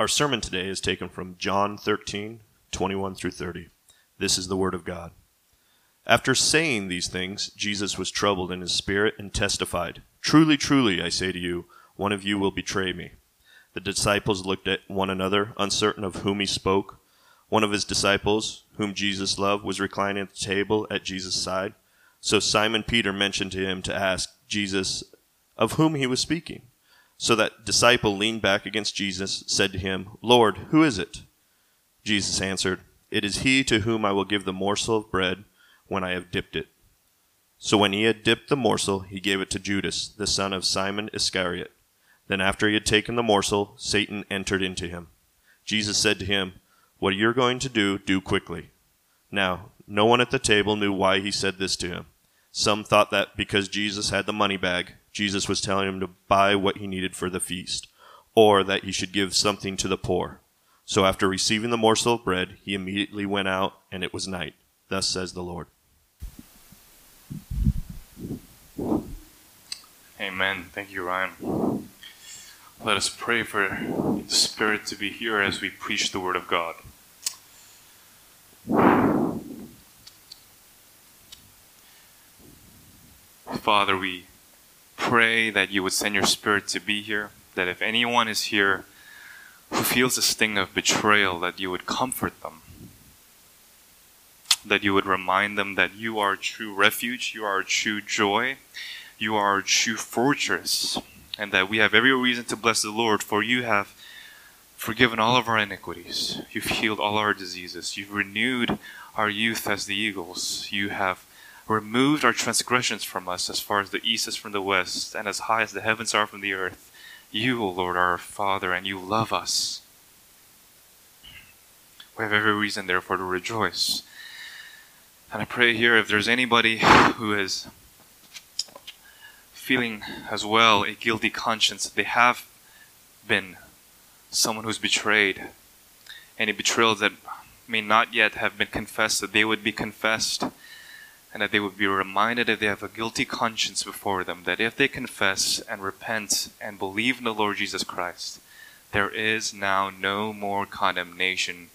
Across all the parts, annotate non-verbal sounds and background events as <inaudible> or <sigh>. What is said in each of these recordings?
Our sermon today is taken from John 13, 21 through 30. This is the Word of God. After saying these things, Jesus was troubled in his spirit and testified, Truly, truly, I say to you, one of you will betray me. The disciples looked at one another, uncertain of whom he spoke. One of his disciples, whom Jesus loved, was reclining at the table at Jesus' side. So Simon Peter mentioned to him to ask Jesus of whom he was speaking. So that disciple leaned back against Jesus, said to him, Lord, who is it? Jesus answered, It is he to whom I will give the morsel of bread when I have dipped it. So when he had dipped the morsel, he gave it to Judas, the son of Simon Iscariot. Then after he had taken the morsel, Satan entered into him. Jesus said to him, What you're going to do, do quickly. Now, no one at the table knew why he said this to him. Some thought that because Jesus had the money bag, Jesus was telling him to buy what he needed for the feast, or that he should give something to the poor. So after receiving the morsel of bread, he immediately went out, and it was night. Thus says the Lord. Amen. Thank you, Ryan. Let us pray for the Spirit to be here as we preach the Word of God. Father, we pray that you would send your Spirit to be here, that if anyone is here who feels the sting of betrayal, that you would comfort them, that you would remind them that you are true refuge, you are true joy, you are true fortress, and that we have every reason to bless the Lord, for you have forgiven all of our iniquities. You've healed all our diseases. You've renewed our youth as the eagles. You have removed our transgressions from us as far as the east is from the west, and as high as the heavens are from the earth. You, O Lord, are our Father, and you love us. We have every reason, therefore, to rejoice. And I pray here if there's anybody who is feeling as well a guilty conscience, they have been someone who's betrayed, any betrayals that may not yet have been confessed, that they would be confessed and that they would be reminded if they have a guilty conscience before them, that if they confess and repent and believe in the Lord Jesus Christ, there is now no more condemnation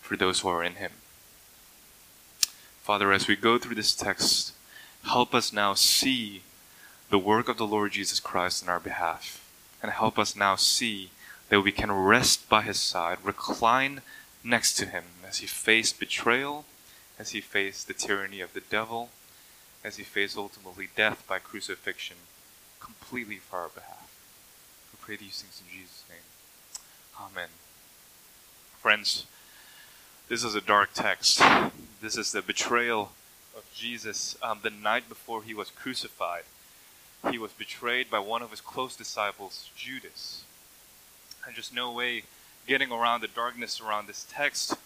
for those who are in Him. Father, as we go through this text, help us now see the work of the Lord Jesus Christ in our behalf, and help us now see that we can rest by His side, recline next to Him as He faced betrayal as he faced the tyranny of the devil, as he faced ultimately death by crucifixion, completely for our behalf. We pray these things in Jesus' name. Amen. Friends, this is a dark text. This is the betrayal of Jesus um, the night before he was crucified. He was betrayed by one of his close disciples, Judas. And just no way getting around the darkness around this text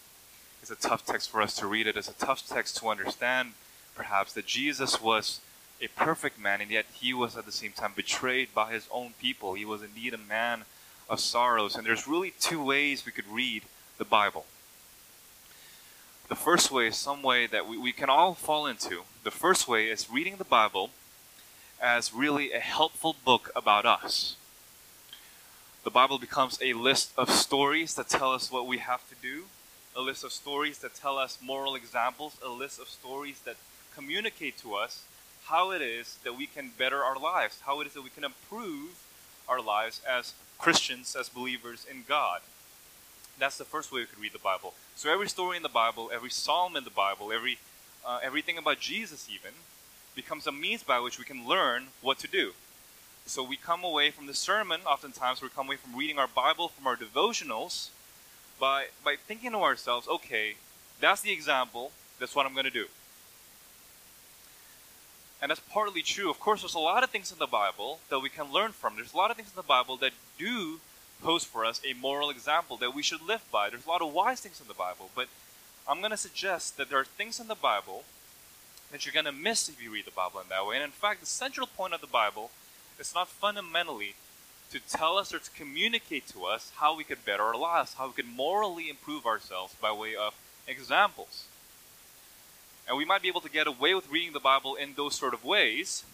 it's a tough text for us to read. It is a tough text to understand, perhaps, that Jesus was a perfect man, and yet he was at the same time betrayed by his own people. He was indeed a man of sorrows. And there's really two ways we could read the Bible. The first way is some way that we, we can all fall into. The first way is reading the Bible as really a helpful book about us. The Bible becomes a list of stories that tell us what we have to do, a list of stories that tell us moral examples, a list of stories that communicate to us how it is that we can better our lives, how it is that we can improve our lives as Christians, as believers in God. That's the first way we could read the Bible. So every story in the Bible, every psalm in the Bible, every uh, everything about Jesus even becomes a means by which we can learn what to do. So we come away from the sermon, oftentimes we come away from reading our Bible, from our devotionals, by, by thinking to ourselves, okay, that's the example, that's what I'm going to do. And that's partly true. Of course, there's a lot of things in the Bible that we can learn from. There's a lot of things in the Bible that do pose for us a moral example that we should live by. There's a lot of wise things in the Bible, but I'm going to suggest that there are things in the Bible that you're going to miss if you read the Bible in that way. And in fact, the central point of the Bible is not fundamentally to tell us or to communicate to us how we could better our lives, how we could morally improve ourselves by way of examples. And we might be able to get away with reading the Bible in those sort of ways,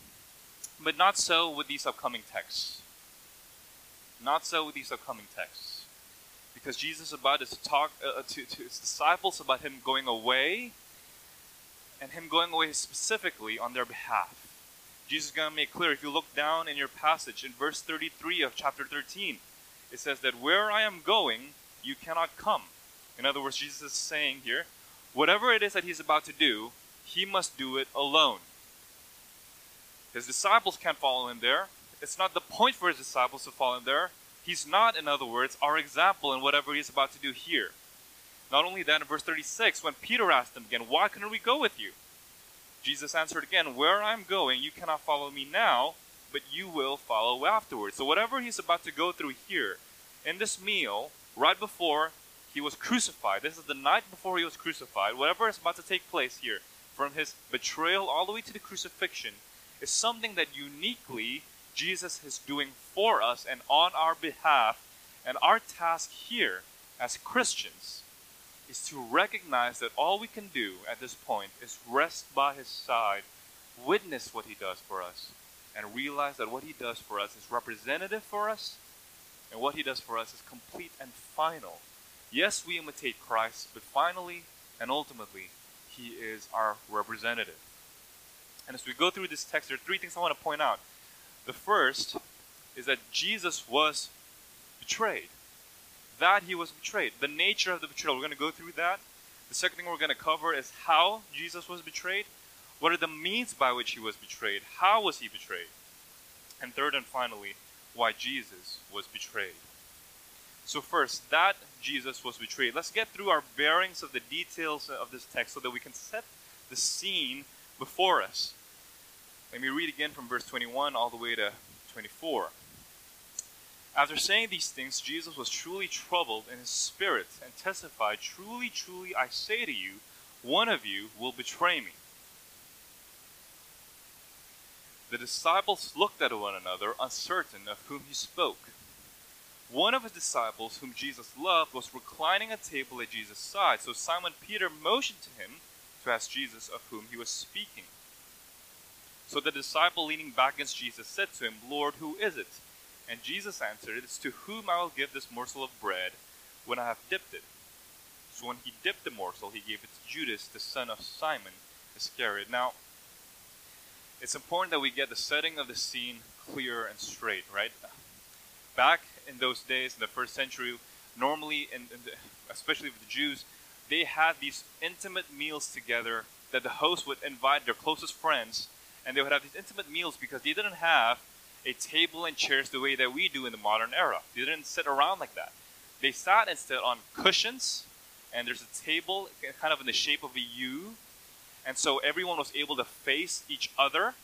but not so with these upcoming texts. Not so with these upcoming texts. because Jesus is about to talk uh, to, to his disciples about him going away and him going away specifically on their behalf. Jesus is going to make clear if you look down in your passage in verse 33 of chapter 13, it says that where I am going, you cannot come. In other words, Jesus is saying here, whatever it is that he's about to do, he must do it alone. His disciples can't follow him there. It's not the point for his disciples to follow him there. He's not, in other words, our example in whatever he's about to do here. Not only that, in verse 36, when Peter asked him again, Why couldn't we go with you? Jesus answered again, Where I am going, you cannot follow me now, but you will follow afterwards. So, whatever he's about to go through here, in this meal, right before he was crucified, this is the night before he was crucified, whatever is about to take place here, from his betrayal all the way to the crucifixion, is something that uniquely Jesus is doing for us and on our behalf. And our task here as Christians is to recognize that all we can do at this point is rest by his side, witness what he does for us, and realize that what he does for us is representative for us, and what he does for us is complete and final. Yes, we imitate Christ, but finally and ultimately, he is our representative. And as we go through this text, there are three things I want to point out. The first is that Jesus was betrayed. That he was betrayed. The nature of the betrayal. We're going to go through that. The second thing we're going to cover is how Jesus was betrayed. What are the means by which he was betrayed? How was he betrayed? And third and finally, why Jesus was betrayed. So, first, that Jesus was betrayed. Let's get through our bearings of the details of this text so that we can set the scene before us. Let me read again from verse 21 all the way to 24. After saying these things, Jesus was truly troubled in his spirit and testified, Truly, truly, I say to you, one of you will betray me. The disciples looked at one another, uncertain of whom he spoke. One of his disciples, whom Jesus loved, was reclining at table at Jesus' side. So Simon Peter motioned to him to ask Jesus of whom he was speaking. So the disciple leaning back against Jesus said to him, Lord, who is it? And Jesus answered, It is to whom I will give this morsel of bread when I have dipped it. So when he dipped the morsel, he gave it to Judas, the son of Simon Iscariot. Now, it's important that we get the setting of the scene clear and straight, right? Back in those days, in the first century, normally, in, in the, especially with the Jews, they had these intimate meals together that the host would invite their closest friends, and they would have these intimate meals because they didn't have a table and chairs the way that we do in the modern era. They didn't sit around like that. They sat instead on cushions, and there's a table kind of in the shape of a U, and so everyone was able to face each other,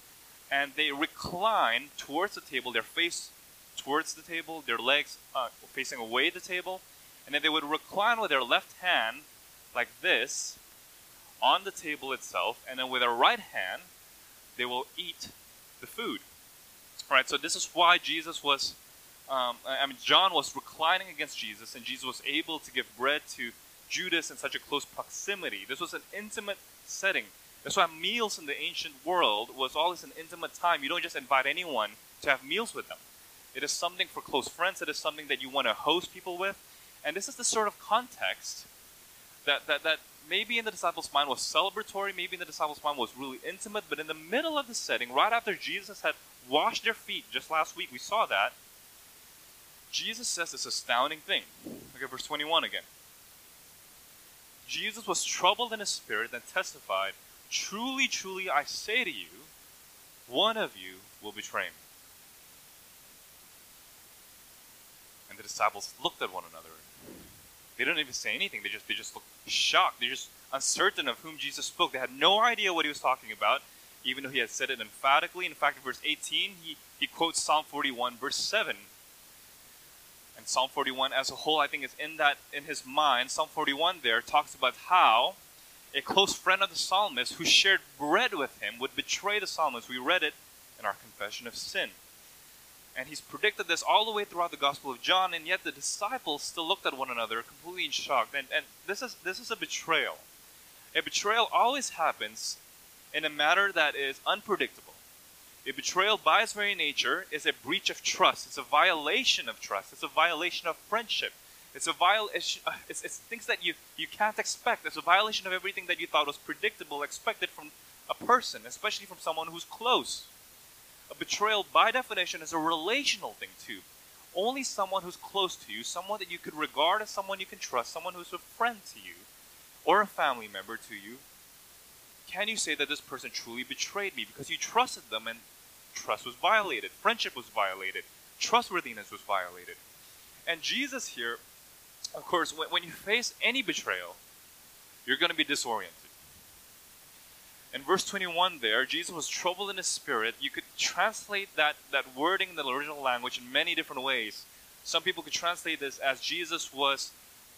and they recline towards the table, their face towards the table, their legs uh, facing away the table, and then they would recline with their left hand like this on the table itself, and then with their right hand, they will eat the food. Right, so this is why Jesus was, um, I mean, John was reclining against Jesus, and Jesus was able to give bread to Judas in such a close proximity. This was an intimate setting. That's why meals in the ancient world was always an intimate time. You don't just invite anyone to have meals with them. It is something for close friends. It is something that you want to host people with. And this is the sort of context that, that, that maybe in the disciples' mind was celebratory, maybe in the disciples' mind was really intimate, but in the middle of the setting, right after Jesus had washed their feet, just last week we saw that, Jesus says this astounding thing. Look at verse 21 again. Jesus was troubled in his spirit and testified, Truly, truly, I say to you, one of you will betray me. And the disciples looked at one another. They didn't even say anything. They just they just looked shocked. They're just uncertain of whom Jesus spoke. They had no idea what he was talking about, even though he had said it emphatically. In fact, in verse 18, he, he quotes Psalm 41, verse 7. And Psalm 41 as a whole, I think, is in that in his mind. Psalm 41 there talks about how a close friend of the psalmist who shared bread with him would betray the psalmist. We read it in our confession of sin. And he's predicted this all the way throughout the Gospel of John, and yet the disciples still looked at one another completely in shock. And, and this is this is a betrayal. A betrayal always happens in a manner that is unpredictable. A betrayal by its very nature is a breach of trust. It's a violation of trust. It's a violation of friendship. It's a violation. Uh, it's, it's things that you, you can't expect. It's a violation of everything that you thought was predictable, expected from a person, especially from someone who's close. A betrayal, by definition, is a relational thing too. Only someone who's close to you, someone that you could regard as someone you can trust, someone who's a friend to you, or a family member to you, can you say that this person truly betrayed me because you trusted them and trust was violated, friendship was violated, trustworthiness was violated. And Jesus here, of course, when, when you face any betrayal, you're going to be disoriented. In verse 21 there, Jesus was troubled in his spirit. You could translate that, that wording in the original language in many different ways. Some people could translate this as Jesus was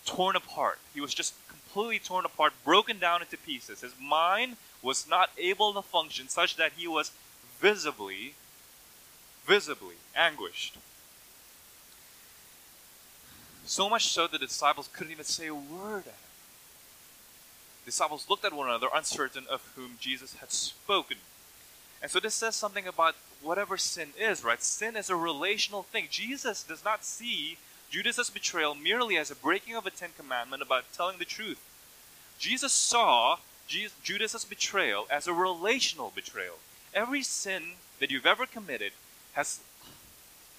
torn apart. He was just completely torn apart, broken down into pieces. His mind was not able to function such that he was visibly, visibly anguished. So much so that the disciples couldn't even say a word. The disciples looked at one another, uncertain of whom Jesus had spoken. And so this says something about whatever sin is, right? Sin is a relational thing. Jesus does not see Judas's betrayal merely as a breaking of a Ten Commandment about telling the truth. Jesus saw Judas's betrayal as a relational betrayal. Every sin that you've ever committed has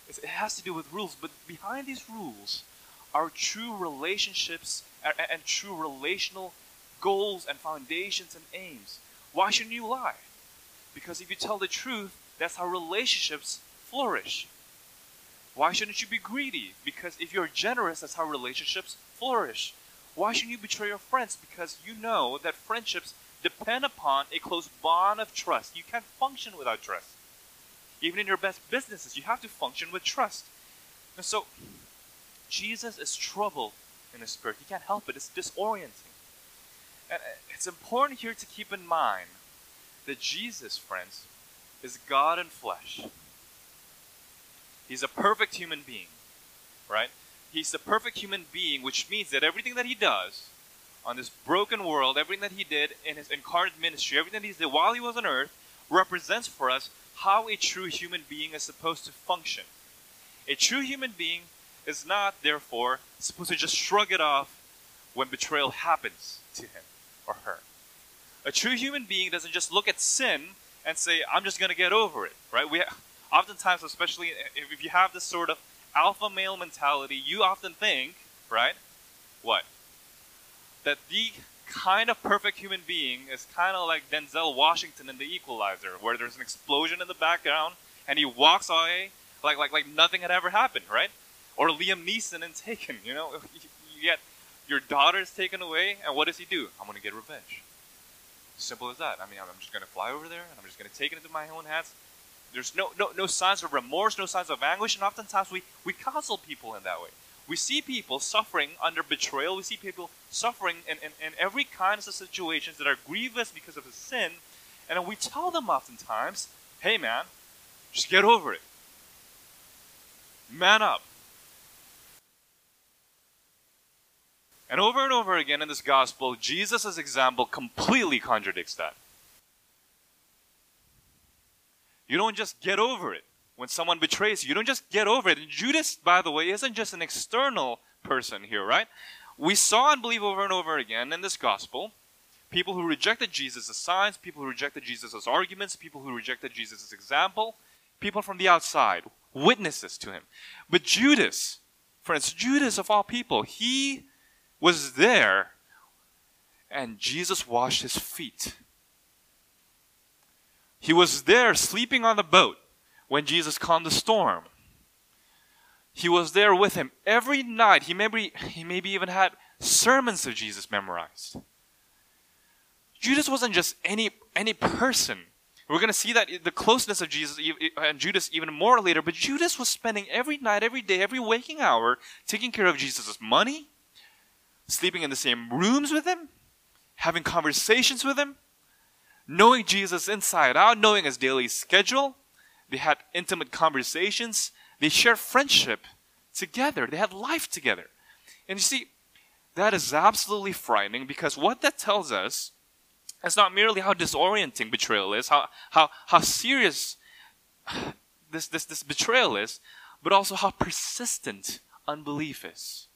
it has to do with rules, but behind these rules are true relationships and, and true relational goals and foundations and aims. Why shouldn't you lie? Because if you tell the truth, that's how relationships flourish. Why shouldn't you be greedy? Because if you're generous, that's how relationships flourish. Why shouldn't you betray your friends? Because you know that friendships depend upon a close bond of trust. You can't function without trust. Even in your best businesses, you have to function with trust. And so, Jesus is troubled in his spirit. He can't help it, it's disorienting. And it's important here to keep in mind that Jesus, friends, is God in flesh. He's a perfect human being, right? He's the perfect human being, which means that everything that he does on this broken world, everything that he did in his incarnate ministry, everything that he did while he was on earth, represents for us how a true human being is supposed to function. A true human being is not, therefore, supposed to just shrug it off when betrayal happens to him or her. A true human being doesn't just look at sin and say, I'm just going to get over it, right? We oftentimes, especially if you have this sort of alpha male mentality, you often think, right? What? That the kind of perfect human being is kind of like Denzel Washington in The Equalizer, where there's an explosion in the background and he walks away like like like nothing had ever happened, right? Or Liam Neeson in Taken, you know, <laughs> you get your daughter is taken away, and what does he do? I'm going to get revenge. Simple as that. I mean, I'm just going to fly over there, and I'm just going to take it into my own hands. There's no, no, no signs of remorse, no signs of anguish, and oftentimes we, we counsel people in that way. We see people suffering under betrayal. We see people suffering in, in, in every kind of situations that are grievous because of a sin. And we tell them oftentimes, hey man, just get over it. Man up. And over and over again in this gospel, Jesus' example completely contradicts that. You don't just get over it when someone betrays you. You don't just get over it. And Judas, by the way, isn't just an external person here, right? We saw and believe over and over again in this gospel people who rejected Jesus' signs, people who rejected Jesus' arguments, people who rejected Jesus' example, people from the outside, witnesses to him. But Judas, friends, Judas of all people, he was there and Jesus washed his feet. He was there sleeping on the boat when Jesus calmed the storm. He was there with him every night. He maybe, he maybe even had sermons of Jesus memorized. Judas wasn't just any, any person. We're going to see that the closeness of Jesus and Judas even more later, but Judas was spending every night, every day, every waking hour taking care of Jesus' money, sleeping in the same rooms with him, having conversations with him, knowing Jesus inside out, knowing his daily schedule. They had intimate conversations. They shared friendship together. They had life together. And you see, that is absolutely frightening because what that tells us is not merely how disorienting betrayal is, how, how, how serious <sighs> this, this, this betrayal is, but also how persistent unbelief is.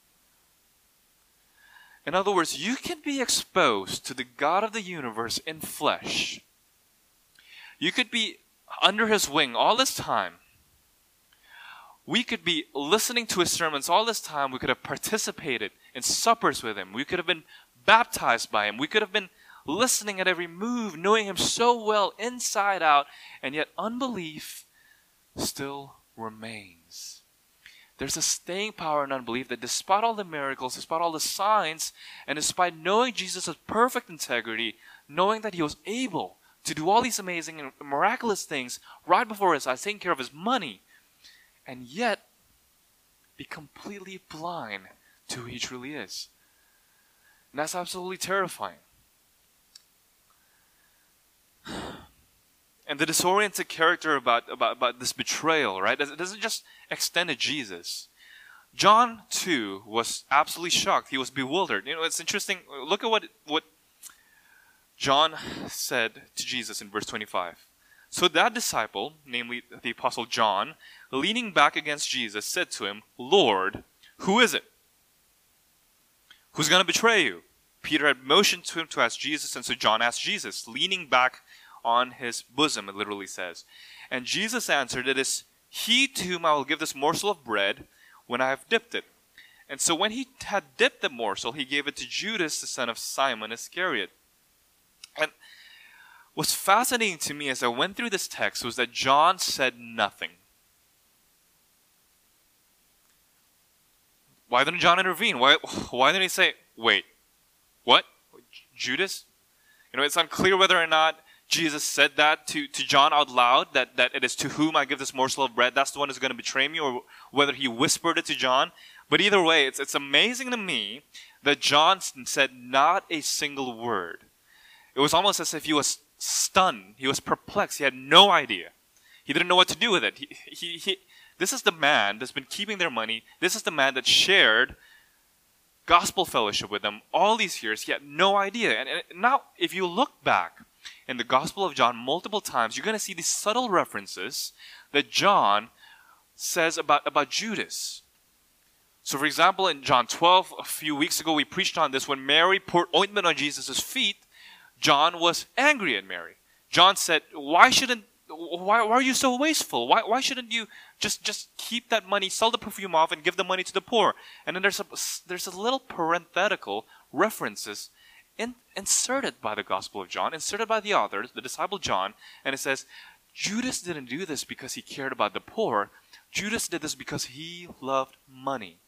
In other words, you can be exposed to the God of the universe in flesh. You could be under his wing all this time. We could be listening to his sermons all this time. We could have participated in suppers with him. We could have been baptized by him. We could have been listening at every move, knowing him so well inside out, and yet unbelief still remains. There's a staying power in unbelief that despite all the miracles, despite all the signs, and despite knowing Jesus' perfect integrity, knowing that he was able to do all these amazing and miraculous things right before his eyes, taking care of his money, and yet be completely blind to who he truly is. And that's absolutely terrifying. <sighs> And the disoriented character about, about, about this betrayal, right? It doesn't just extend to Jesus. John, too, was absolutely shocked. He was bewildered. You know, it's interesting. Look at what, what John said to Jesus in verse 25. So that disciple, namely the Apostle John, leaning back against Jesus, said to him, Lord, who is it? Who's going to betray you? Peter had motioned to him to ask Jesus, and so John asked Jesus, leaning back on his bosom, it literally says. And Jesus answered, It is he to whom I will give this morsel of bread when I have dipped it. And so when he had dipped the morsel, he gave it to Judas, the son of Simon Iscariot. And what's fascinating to me as I went through this text was that John said nothing. Why didn't John intervene? Why, why didn't he say, wait, what? Judas? You know, it's unclear whether or not Jesus said that to, to John out loud, that, that it is to whom I give this morsel of bread, that's the one who's going to betray me, or whether he whispered it to John. But either way, it's, it's amazing to me that John said not a single word. It was almost as if he was stunned. He was perplexed. He had no idea. He didn't know what to do with it. He, he, he, this is the man that's been keeping their money. This is the man that shared gospel fellowship with them all these years. He had no idea. And, and now, if you look back, in the Gospel of John multiple times, you're going to see these subtle references that John says about, about Judas. So, for example, in John 12, a few weeks ago, we preached on this. When Mary poured ointment on Jesus' feet, John was angry at Mary. John said, Why shouldn't why, why are you so wasteful? Why, why shouldn't you just, just keep that money, sell the perfume off, and give the money to the poor? And then there's a, there's a little parenthetical references in, inserted by the Gospel of John, inserted by the author, the disciple John, and it says, Judas didn't do this because he cared about the poor. Judas did this because he loved money.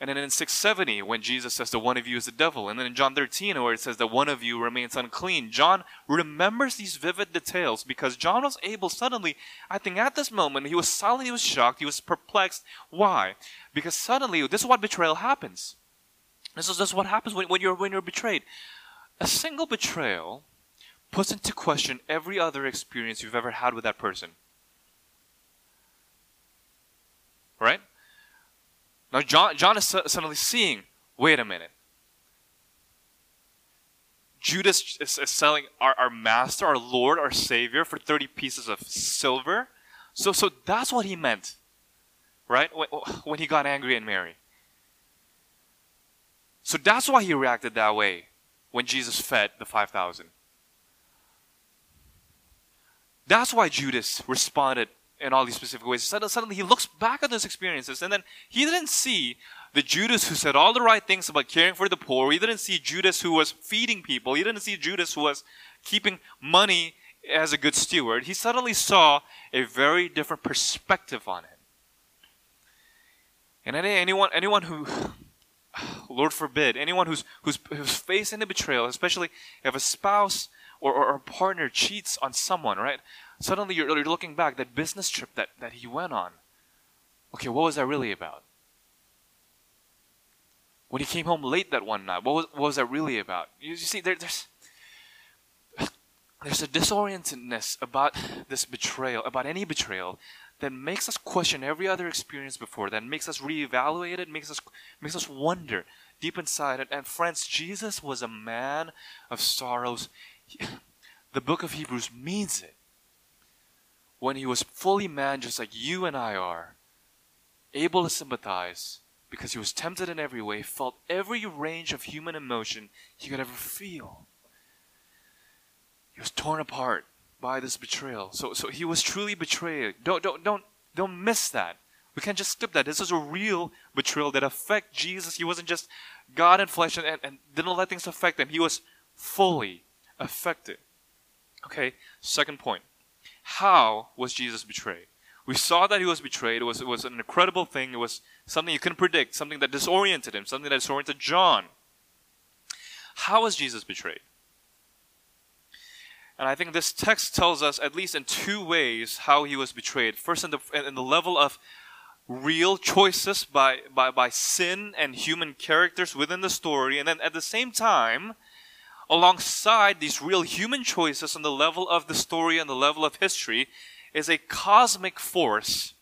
And then in 670, when Jesus says that one of you is the devil, and then in John 13, where it says that one of you remains unclean, John remembers these vivid details because John was able suddenly, I think at this moment, he was silent, he was shocked, he was perplexed. Why? Because suddenly, this is what betrayal happens. This is, this is what happens when, when, you're, when you're betrayed. A single betrayal puts into question every other experience you've ever had with that person. Right? Now, John, John is suddenly seeing wait a minute. Judas is, is selling our, our master, our Lord, our Savior for 30 pieces of silver. So, so that's what he meant, right? When, when he got angry at Mary. So that's why he reacted that way when Jesus fed the 5,000. That's why Judas responded in all these specific ways. Suddenly he looks back at those experiences and then he didn't see the Judas who said all the right things about caring for the poor. He didn't see Judas who was feeding people. He didn't see Judas who was keeping money as a good steward. He suddenly saw a very different perspective on him. And anyone, anyone who <sighs> Lord forbid, anyone who's, who's, who's facing a betrayal, especially if a spouse or, or a partner cheats on someone, right? Suddenly you're, you're looking back, that business trip that, that he went on. Okay, what was that really about? When he came home late that one night, what was, what was that really about? You, you see, there, there's, <sighs> there's a disorientedness about this betrayal, about any betrayal, that makes us question every other experience before, that makes us reevaluate it, makes us makes us wonder deep inside it. And friends, Jesus was a man of sorrows. <laughs> The book of Hebrews means it. When he was fully man, just like you and I are, able to sympathize because he was tempted in every way, felt every range of human emotion he could ever feel. He was torn apart by this betrayal. So, so he was truly betrayed. Don't, don't, don't, don't miss that. We can't just skip that. This is a real betrayal that affected Jesus. He wasn't just God in flesh and, and, and didn't let things affect him. He was fully affected. Okay, second point. How was Jesus betrayed? We saw that he was betrayed. It was, it was an incredible thing. It was something you couldn't predict, something that disoriented him, something that disoriented John. How was Jesus betrayed? And I think this text tells us, at least in two ways, how he was betrayed. First, in the, in the level of real choices by, by, by sin and human characters within the story, and then at the same time, alongside these real human choices on the level of the story and the level of history, is a cosmic force,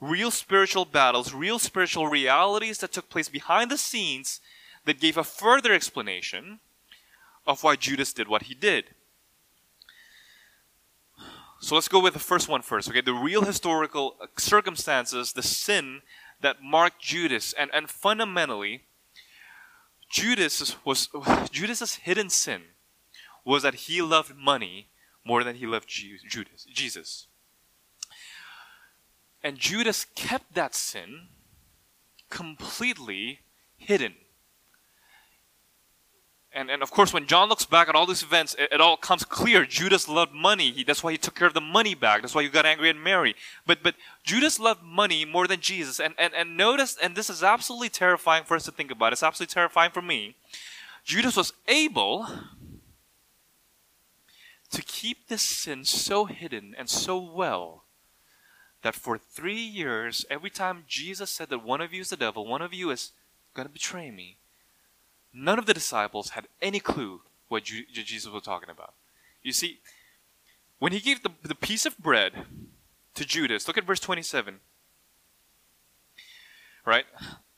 real spiritual battles, real spiritual realities that took place behind the scenes that gave a further explanation of why Judas did what he did. So let's go with the first one first, okay? The real historical uh, circumstances, the sin that marked Judas, and, and fundamentally, Judas was <sighs> Judas's hidden sin was that he loved money more than he loved Judas, Jesus. And Judas kept that sin completely hidden. And, and of course, when John looks back at all these events, it, it all comes clear. Judas loved money. He, that's why he took care of the money bag. That's why he got angry at Mary. But, but Judas loved money more than Jesus. And, and, and notice, and this is absolutely terrifying for us to think about. It's absolutely terrifying for me. Judas was able to keep this sin so hidden and so well that for three years, every time Jesus said that one of you is the devil, one of you is going to betray me, none of the disciples had any clue what Jesus was talking about. You see, when he gave the, the piece of bread to Judas, look at verse 27. Right?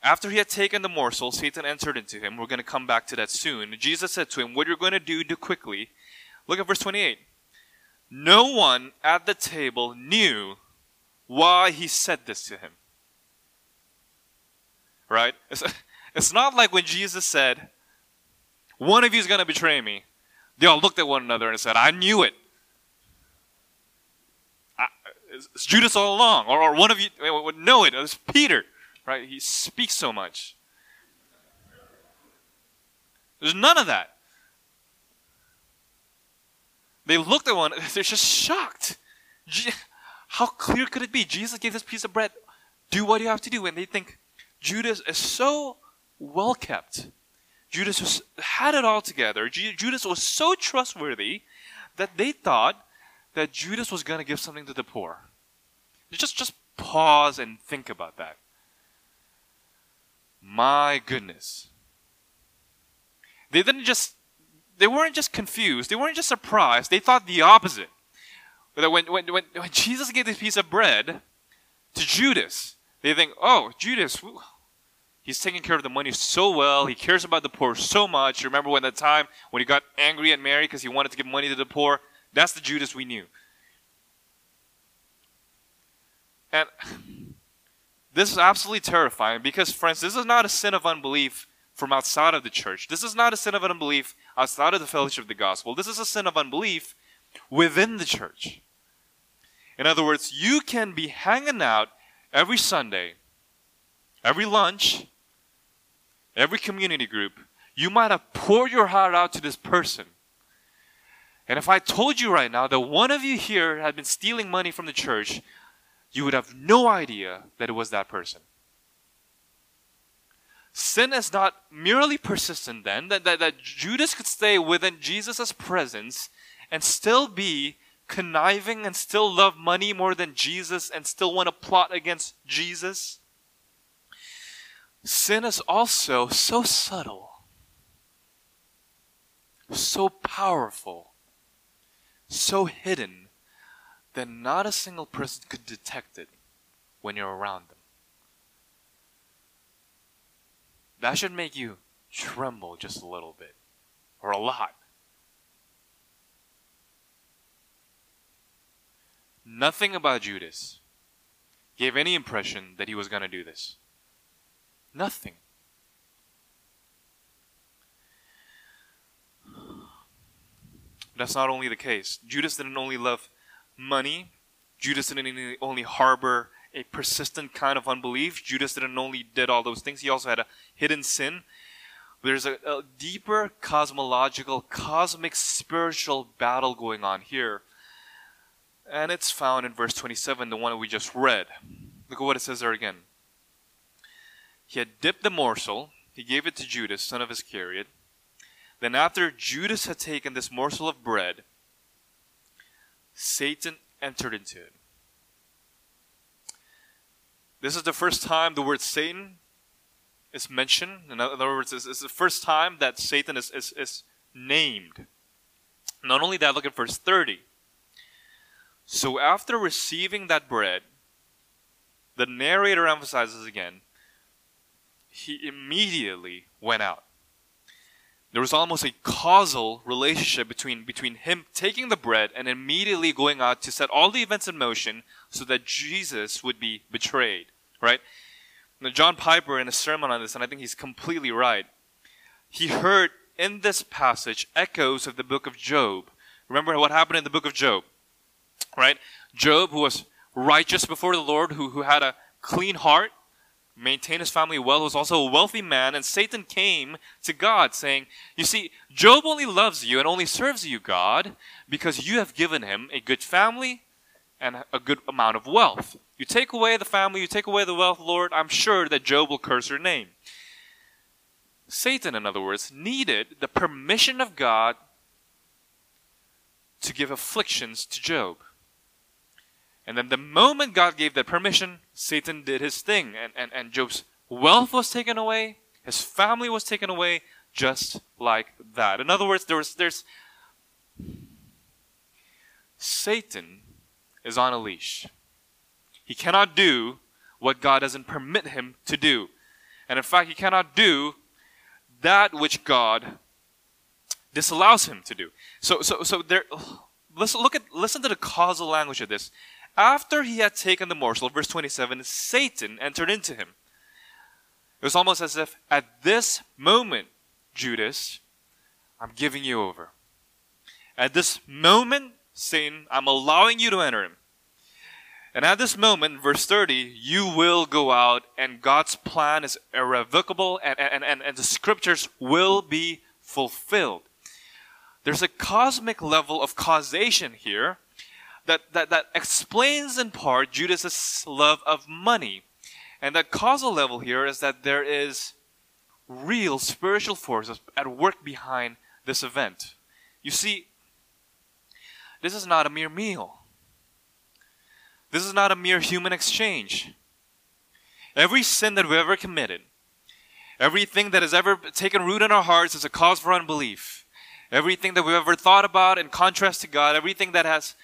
After he had taken the morsel, Satan entered into him. We're going to come back to that soon. Jesus said to him, What you're going to do, do quickly. Look at verse 28. No one at the table knew why he said this to him. Right? <laughs> It's, not like when Jesus said, One of you is going to betray me. They all looked at one another and said, I knew it. I, it's Judas all along. Or, or one of you would know it. It's Peter. Right? He speaks so much. There's none of that. They looked at one, <laughs> they're just shocked. How clear could it be? Jesus gave this piece of bread. Do what you have to do. And they think Judas is so well kept. Judas was, had it all together. Judas was so trustworthy that they thought that Judas was going to give something to the poor. Just, just pause and think about that. My goodness. They didn't just, they weren't just confused. They weren't just surprised. They thought the opposite. That when, when, when, when Jesus gave this piece of bread to Judas, they think, oh, Judas, he's taking care of the money so well. He cares about the poor so much. You Remember when that time when he got angry at Mary because he wanted to give money to the poor? That's the Judas we knew. And <sighs> this is absolutely terrifying because, friends, this is not a sin of unbelief from outside of the church. This is not a sin of unbelief outside of the fellowship of the gospel. This is a sin of unbelief within the church. In other words, you can be hanging out every Sunday, every lunch, every community group. You might have poured your heart out to this person. And if I told you right now that one of you here had been stealing money from the church, you would have no idea that it was that person. Sin is not merely persistent then, that, that, that Judas could stay within Jesus' presence and still be conniving and still love money more than Jesus and still want to plot against Jesus. Sin is also so subtle, so powerful, so hidden that not a single person could detect it when you're around them. That should make you tremble just a little bit, or a lot. Nothing about Judas gave any impression that he was going to do this. Nothing. That's not only the case. Judas didn't only love money, Judas didn't only harbor a persistent kind of unbelief. Judas didn't only did all those things, he also had a hidden sin. There's a, a deeper cosmological, cosmic, spiritual battle going on here. And it's found in verse 27, the one we just read. Look at what it says there again. He had dipped the morsel, he gave it to Judas, son of Iscariot. Then, after Judas had taken this morsel of bread, Satan entered into him. This is the first time the word Satan is mentioned. In other words, it's, the first time that Satan is, is, is named. Not only that, look at verse 30. So after receiving that bread, the narrator emphasizes again, he immediately went out there was almost a causal relationship between, between him taking the bread and immediately going out to set all the events in motion so that Jesus would be betrayed, right? Now, John Piper, in a sermon on this, and I think he's completely right, he heard in this passage echoes of the book of Job. Remember what happened in the book of Job, right? Job, who was righteous before the Lord, who, who had a clean heart, maintain his family well, was also a wealthy man, and Satan came to God saying, You see, Job only loves you and only serves you, God, because you have given him a good family and a good amount of wealth. You take away the family, you take away the wealth, Lord, I'm sure that Job will curse your name. Satan, in other words, needed the permission of God to give afflictions to Job. And then the moment God gave that permission, Satan did his thing. And, and, and Job's wealth was taken away, his family was taken away, just like that. In other words, there was, there's Satan is on a leash. He cannot do what God doesn't permit him to do. And in fact, he cannot do that which God disallows him to do. So, so, so there, listen, look at, listen to the causal language of this. After he had taken the morsel, verse 27, Satan entered into him. It was almost as if at this moment, Judas, I'm giving you over. At this moment, Satan, I'm allowing you to enter him. And at this moment, verse 30, you will go out and God's plan is irrevocable and, and, and, and the scriptures will be fulfilled. There's a cosmic level of causation here that, that, that explains in part Judas's love of money. And the causal level here is that there is real spiritual forces at work behind this event. You see, this is not a mere meal. This is not a mere human exchange. Every sin that we've ever committed, everything that has ever taken root in our hearts is a cause for unbelief. Everything that we've ever thought about in contrast to God, everything that has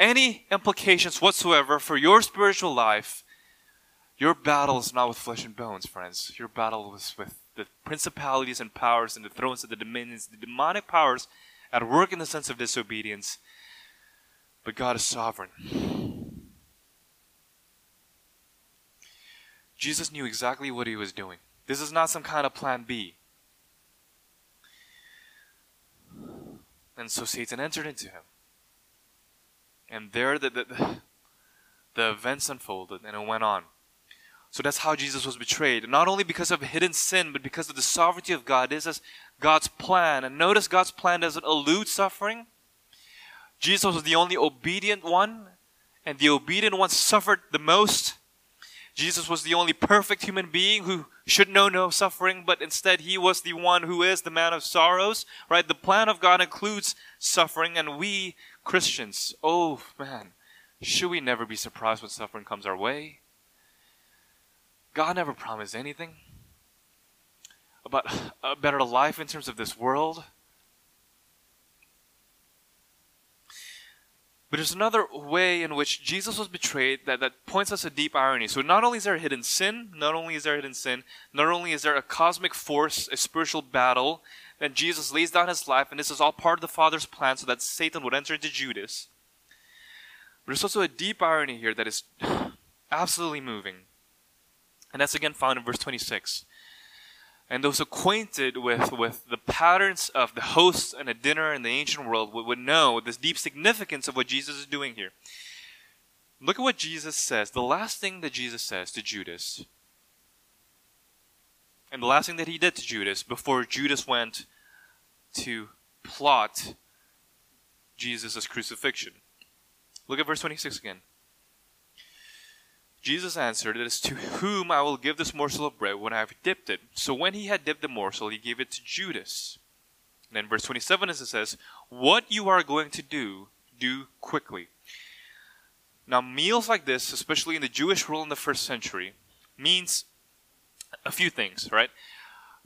any implications whatsoever for your spiritual life, your battle is not with flesh and bones, friends. Your battle is with the principalities and powers and the thrones and the dominions, the demonic powers at work in the sense of disobedience. But God is sovereign. Jesus knew exactly what he was doing. This is not some kind of plan B. And so Satan entered into him. And there the, the, the events unfolded and it went on. So that's how Jesus was betrayed. Not only because of hidden sin, but because of the sovereignty of God. This is God's plan. And notice God's plan doesn't elude suffering. Jesus was the only obedient one, and the obedient one suffered the most. Jesus was the only perfect human being who should know no suffering, but instead he was the one who is the man of sorrows, right? The plan of God includes suffering, and we Christians, oh man, should we never be surprised when suffering comes our way? God never promised anything about a better life in terms of this world. But there's another way in which Jesus was betrayed that, that points us a deep irony. So not only is there a hidden sin, not only is there a hidden sin, not only is there a cosmic force, a spiritual battle then Jesus lays down his life, and this is all part of the Father's plan so that Satan would enter into Judas. There's also a deep irony here that is <sighs> absolutely moving. And that's again found in verse 26. And those acquainted with, with the patterns of the hosts and a dinner in the ancient world would, would know this deep significance of what Jesus is doing here. Look at what Jesus says. The last thing that Jesus says to Judas, and the last thing that he did to Judas before Judas went to plot Jesus' crucifixion. Look at verse 26 again. Jesus answered, It is to whom I will give this morsel of bread when I have dipped it. So when he had dipped the morsel, he gave it to Judas. And then verse 27 as it says, What you are going to do, do quickly. Now, meals like this, especially in the Jewish world in the first century, means a few things, right?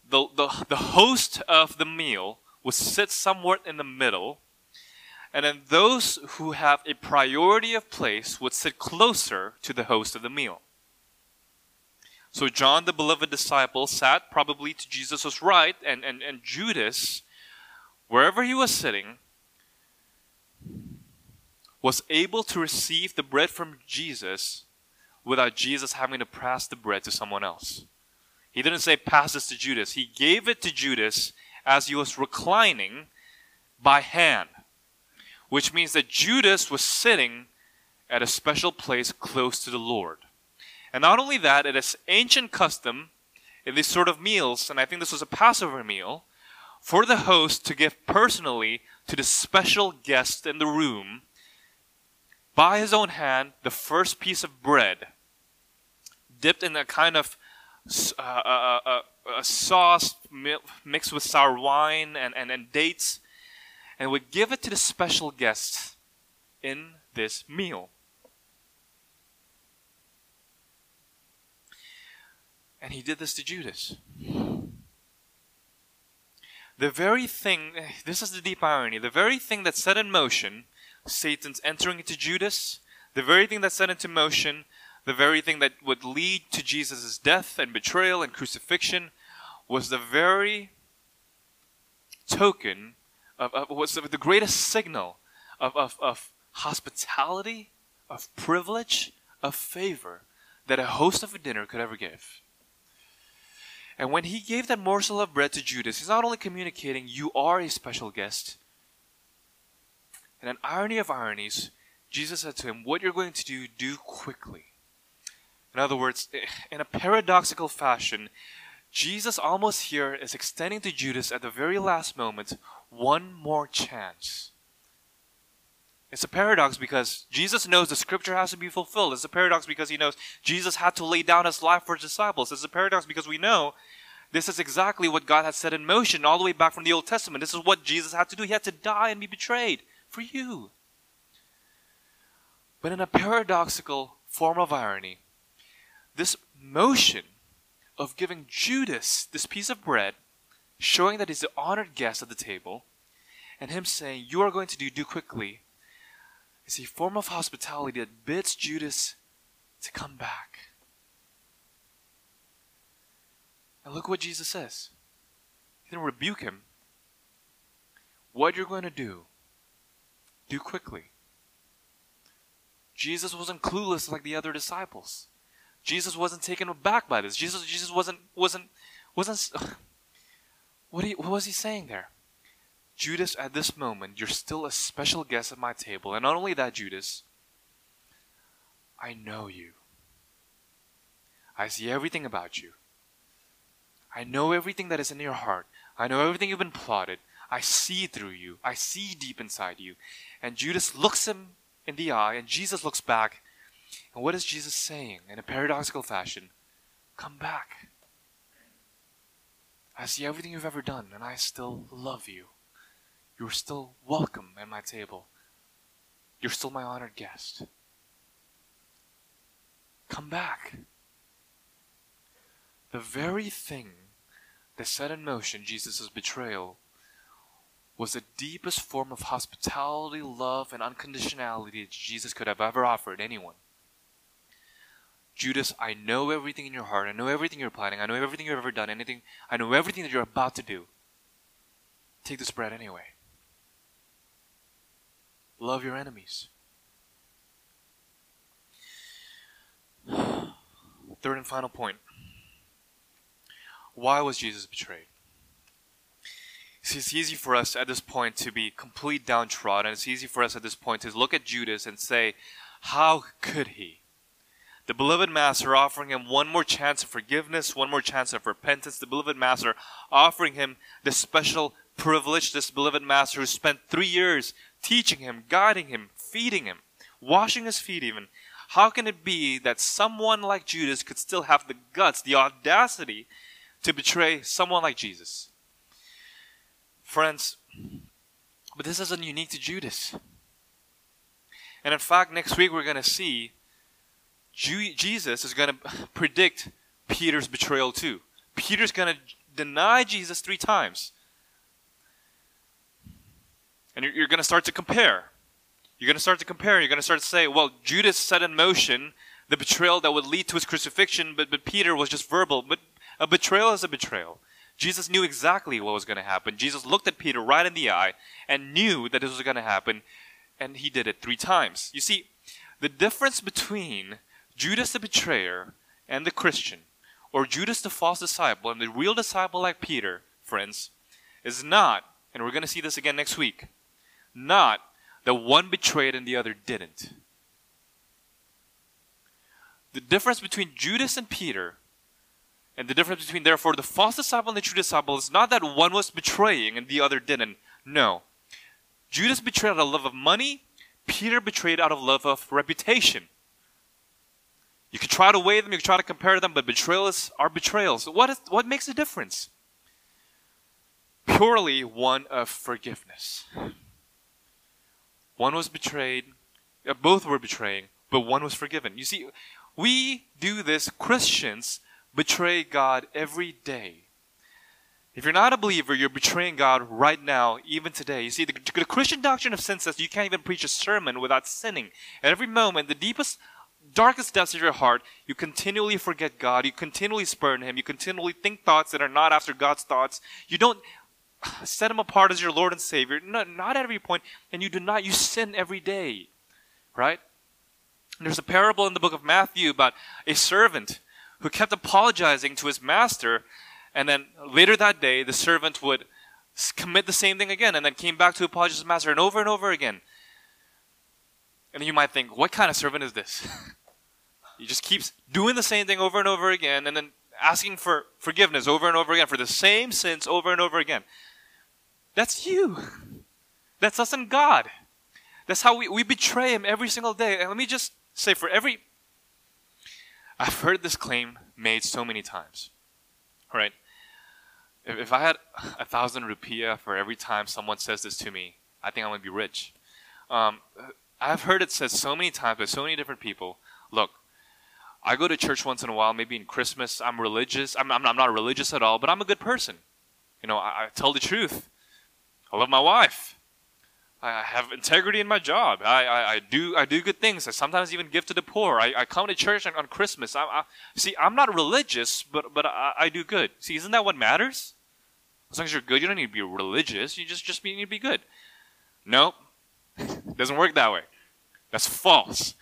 The, the, the host of the meal would sit somewhere in the middle, and then those who have a priority of place would sit closer to the host of the meal. So John, the beloved disciple, sat probably to Jesus' right, and, and, and Judas, wherever he was sitting, was able to receive the bread from Jesus without Jesus having to pass the bread to someone else. He didn't say pass this to Judas. He gave it to Judas as he was reclining by hand, which means that Judas was sitting at a special place close to the Lord. And not only that, it is ancient custom in these sort of meals, and I think this was a Passover meal, for the host to give personally to the special guest in the room by his own hand the first piece of bread, dipped in a kind of uh, uh, uh, a sauce mixed with sour wine and, and, and dates, and would give it to the special guests in this meal. And he did this to Judas. The very thing, this is the deep irony, the very thing that set in motion Satan's entering into Judas, the very thing that set into motion, the very thing that would lead to Jesus' death and betrayal and crucifixion, was the very token of, of was the greatest signal of, of, of hospitality, of privilege, of favor that a host of a dinner could ever give. And when he gave that morsel of bread to Judas, he's not only communicating, You are a special guest, and an irony of ironies, Jesus said to him, What you're going to do, do quickly. In other words, <laughs> in a paradoxical fashion, Jesus almost here is extending to Judas at the very last moment one more chance. It's a paradox because Jesus knows the scripture has to be fulfilled. It's a paradox because he knows Jesus had to lay down his life for his disciples. It's a paradox because we know this is exactly what God had set in motion all the way back from the Old Testament. This is what Jesus had to do. He had to die and be betrayed for you. But in a paradoxical form of irony, this motion of giving Judas this piece of bread, showing that he's the honored guest at the table, and him saying, You are going to do, do quickly, is a form of hospitality that bids Judas to come back. And look what Jesus says. He didn't rebuke him. What you're going to do do quickly. Jesus wasn't clueless like the other disciples. Jesus wasn't taken aback by this. Jesus, Jesus wasn't, wasn't, wasn't. <sighs> What, what was he saying there? Judas, at this moment, you're still a special guest at my table. And not only that, Judas, I know you. I see everything about you. I know everything that is in your heart. I know everything you've been plotted. I see through you. I see deep inside you. And Judas looks him in the eye, and Jesus looks back. And what is Jesus saying in a paradoxical fashion? Come back. I see everything you've ever done, and I still love you. You're still welcome at my table. You're still my honored guest. Come back. The very thing that set in motion Jesus' betrayal was the deepest form of hospitality, love, and unconditionality that Jesus could have ever offered anyone. Judas, I know everything in your heart. I know everything you're planning. I know everything you've ever done. Anything. I know everything that you're about to do. Take this bread anyway. Love your enemies. <sighs> Third and final point. Why was Jesus betrayed? See, it's easy for us at this point to be complete downtrodden. It's easy for us at this point to look at Judas and say, How could he? The beloved Master offering him one more chance of forgiveness, one more chance of repentance. The beloved Master offering him this special privilege, this beloved Master who spent three years teaching him, guiding him, feeding him, washing his feet even. How can it be that someone like Judas could still have the guts, the audacity to betray someone like Jesus? Friends, but this isn't unique to Judas. And in fact, next week we're going to see Jesus is going <laughs> to predict Peter's betrayal too. Peter's going to deny Jesus three times. And you're, going to start to compare. You're going to start to compare. You're going to start to say, well, Judas set in motion the betrayal that would lead to his crucifixion, but, but Peter was just verbal. But a betrayal is a betrayal. Jesus knew exactly what was going to happen. Jesus looked at Peter right in the eye and knew that this was going to happen, and he did it three times. You see, the difference between Judas the betrayer and the Christian, or Judas the false disciple and the real disciple like Peter, friends, is not, and we're going to see this again next week, not that one betrayed and the other didn't. The difference between Judas and Peter and the difference between, therefore, the false disciple and the true disciple is not that one was betraying and the other didn't. No. Judas betrayed out of love of money, Peter betrayed out of love of reputation. You can try to weigh them, you can try to compare them, but betrayals are betrayals. What, is, what makes the difference? Purely one of forgiveness. One was betrayed, uh, both were betraying, but one was forgiven. You see, we do this, Christians, betray God every day. If you're not a believer, you're betraying God right now, even today. You see, the, the, Christian doctrine of sin says you can't even preach a sermon without sinning. At every moment, the deepest, darkest depths of your heart, you continually forget God. You continually spurn Him. You continually think thoughts that are not after God's thoughts. You don't <sighs> set Him apart as your Lord and Savior. Not, not at every. And you do not, you sin every day. Right? There's a parable in the book of Matthew about a servant who kept apologizing to his master. And then later that day, the servant would commit the same thing again and then came back to apologize to his master and over and over again. And you might think, what kind of servant is this? <laughs> he just keeps doing the same thing over and over again and then asking for forgiveness over and over again for the same sins over and over again. That's you. That's us and God. That's how we, we betray Him every single day. And let me just say, for every I've heard this claim made so many times. Right? If, if I had a thousand rupiah for every time someone says this to me, I think I'm going to be rich. Um, I've heard it said so many times by so many different people. Look, I go to church once in a while, maybe in Christmas. I'm religious. I'm, I'm, I'm not religious at all, but I'm a good person. You know, I, I tell the truth. I love my wife. I have integrity in my job. I, I, I, do I do good things. I sometimes even give to the poor. I, I come to church on, on Christmas. I, I, see, I'm not religious, but but I, I do good. See, isn't that what matters? As long as you're good, you don't need to be religious. You just just need to be good. Nope, It <laughs> doesn't work that way. That's false.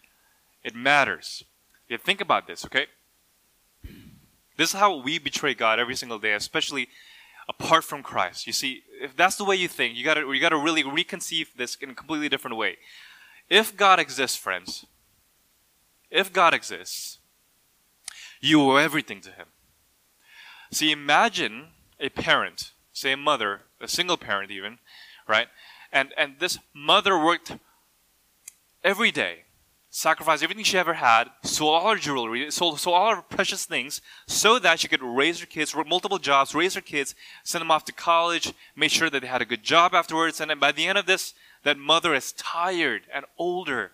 It matters. Think about this, okay? This is how we betray God every single day, especially apart from Christ. You see, if that's the way you think, you gotta you gotta really reconceive this in a completely different way. If God exists, friends, if God exists, you owe everything to Him. See, imagine a parent, say a mother, a single parent even, right? And and this mother worked every day sacrificed everything she ever had, sold all her jewelry, sold, sold all her precious things, so that she could raise her kids, work multiple jobs, raise her kids, send them off to college, make sure that they had a good job afterwards. And then by the end of this, that mother is tired and older.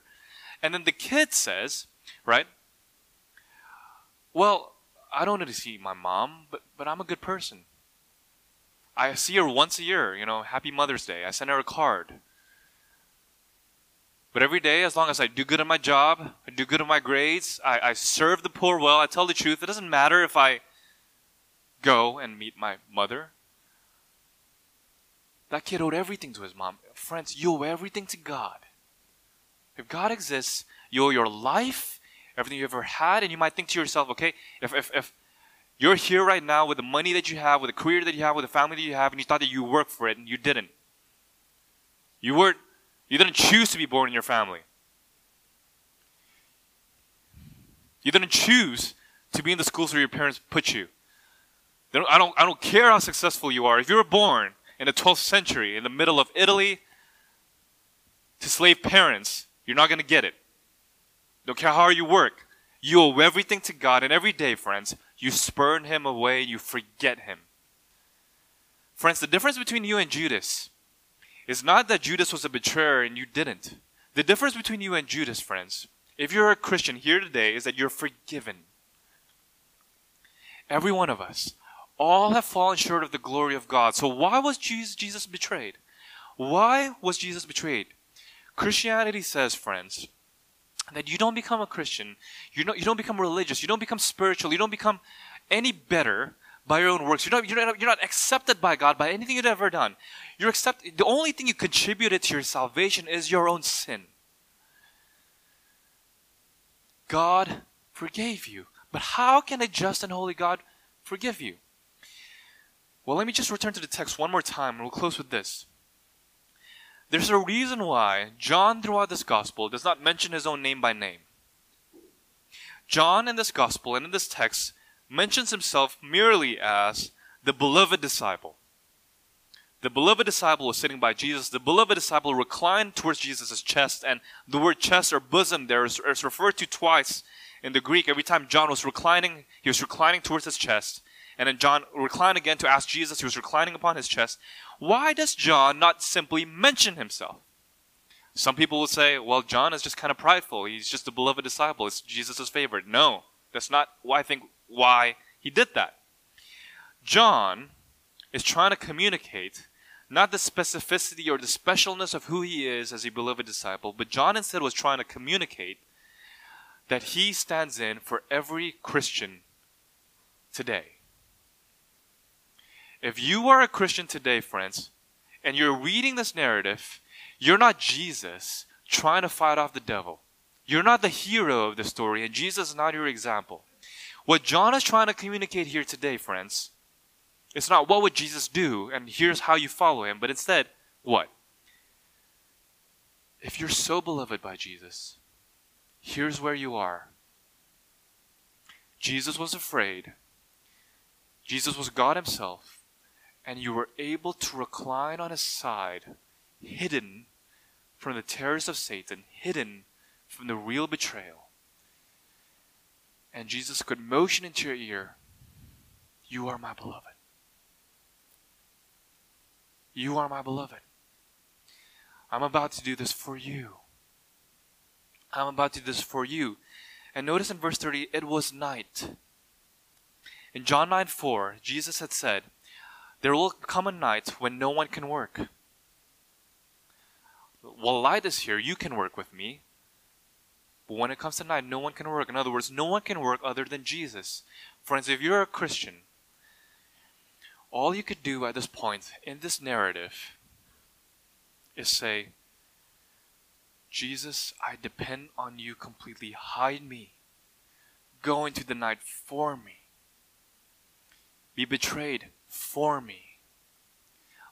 And then the kid says, right? Well, I don't need to see my mom, but, but I'm a good person. I see her once a year, you know, happy Mother's Day. I send her a card. But every day, as long as I do good in my job, I do good in my grades, I, I serve the poor well, I tell the truth, it doesn't matter if I go and meet my mother. That kid owed everything to his mom. Friends, you owe everything to God. If God exists, you owe your life, everything you ever had, and you might think to yourself, okay, if, if, if, You're here right now with the money that you have, with the career that you have, with the family that you have, and you thought that you worked for it, and you didn't. You weren't. You didn't choose to be born in your family. You didn't choose to be in the schools where your parents put you. I, don't, I don't care how successful you are. If you were born in the 12th century in the middle of Italy to slave parents, you're not going to get it. Don't care how hard you work. You owe everything to God, and every day, friends, you spurn Him away you forget Him. Friends, the difference between you and Judas is not that Judas was a betrayer and you didn't. The difference between you and Judas, friends, if you're a Christian here today, is that you're forgiven. Every one of us. All have fallen short of the glory of God. So why was Jesus betrayed? Why was Jesus betrayed? Christianity says, friends, that you don't become a Christian, you don't, you don't become religious, you don't become spiritual, you don't become any better by your own works. You're not, you're not, you're not accepted by God by anything you've ever done. You're accept, the only thing you contributed to your salvation is your own sin. God forgave you. But how can a just and holy God forgive you? Well, let me just return to the text one more time and we'll close with this. There's a reason why John, throughout this gospel, does not mention his own name by name. John, in this gospel and in this text, mentions himself merely as the beloved disciple. The beloved disciple was sitting by Jesus. The beloved disciple reclined towards Jesus' chest, and the word chest or bosom there is, is referred to twice in the Greek. Every time John was reclining, he was reclining towards his chest. And then John reclined again to ask Jesus, he was reclining upon his chest. Why does John not simply mention himself? Some people will say, well, John is just kind of prideful. He's just a beloved disciple. It's Jesus' favorite. No, that's not why I think why he did that. John is trying to communicate not the specificity or the specialness of who he is as a beloved disciple, but John instead was trying to communicate that he stands in for every Christian today. If you are a Christian today, friends, and you're reading this narrative, you're not Jesus trying to fight off the devil. You're not the hero of the story, and Jesus is not your example. What John is trying to communicate here today, friends, it's not what would Jesus do, and here's how you follow him, but instead, what? If you're so beloved by Jesus, here's where you are. Jesus was afraid. Jesus was God Himself and you were able to recline on his side, hidden from the terrors of Satan, hidden from the real betrayal. And Jesus could motion into your ear, You are my beloved. You are my beloved. I'm about to do this for you. I'm about to do this for you. And notice in verse 30, it was night. In John 9 4, Jesus had said, there will come a night when no one can work. While light is here, you can work with me. But when it comes to night, no one can work. In other words, no one can work other than Jesus. Friends, if you're a Christian, all you could do at this point in this narrative is say, Jesus, I depend on you completely. Hide me. Go into the night for me. Be betrayed for me.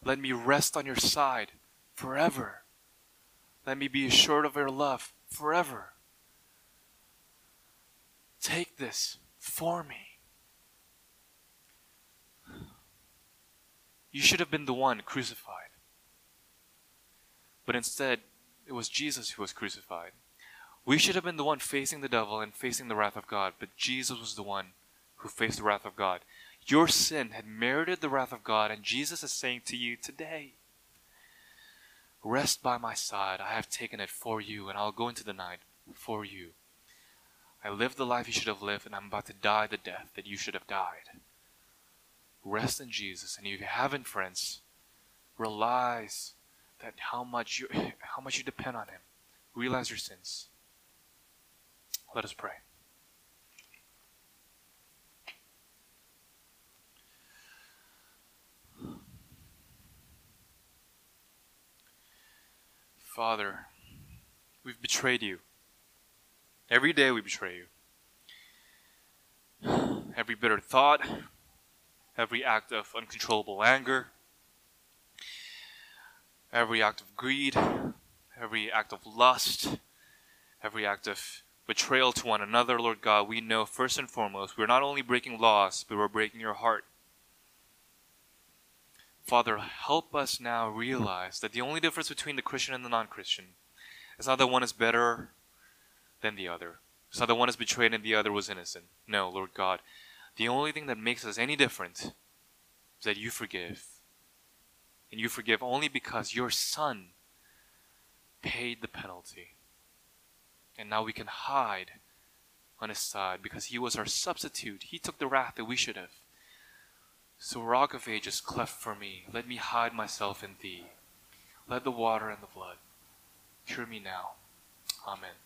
Let me rest on your side forever. Let me be assured of your love forever. Take this for me. You should have been the one crucified. But instead, it was Jesus who was crucified. We should have been the one facing the devil and facing the wrath of God, but Jesus was the one who faced the wrath of God. Your sin had merited the wrath of God, and Jesus is saying to you today, Rest by my side. I have taken it for you, and I'll go into the night for you. I lived the life you should have lived, and I'm about to die the death that you should have died. Rest in Jesus, and if you haven't, friends, realize that how much you <laughs> how much you depend on Him. Realize your sins. Let us pray. Father, we've betrayed you. Every day we betray you. every bitter thought, every act of uncontrollable anger, every act of greed, every act of lust, every act of betrayal to one another, Lord God, we know first and foremost we're not only breaking laws, but we're breaking your heart. Father, help us now realize that the only difference between the Christian and the non Christian is not that one is better than the other. It's not that one is betrayed and the other was innocent. No, Lord God. The only thing that makes us any different is that you forgive. And you forgive only because your Son paid the penalty. And now we can hide on his side because he was our substitute. He took the wrath that we should have. So, rock of ages, cleft for me, let me hide myself in thee. Let the water and the blood cure me now. Amen.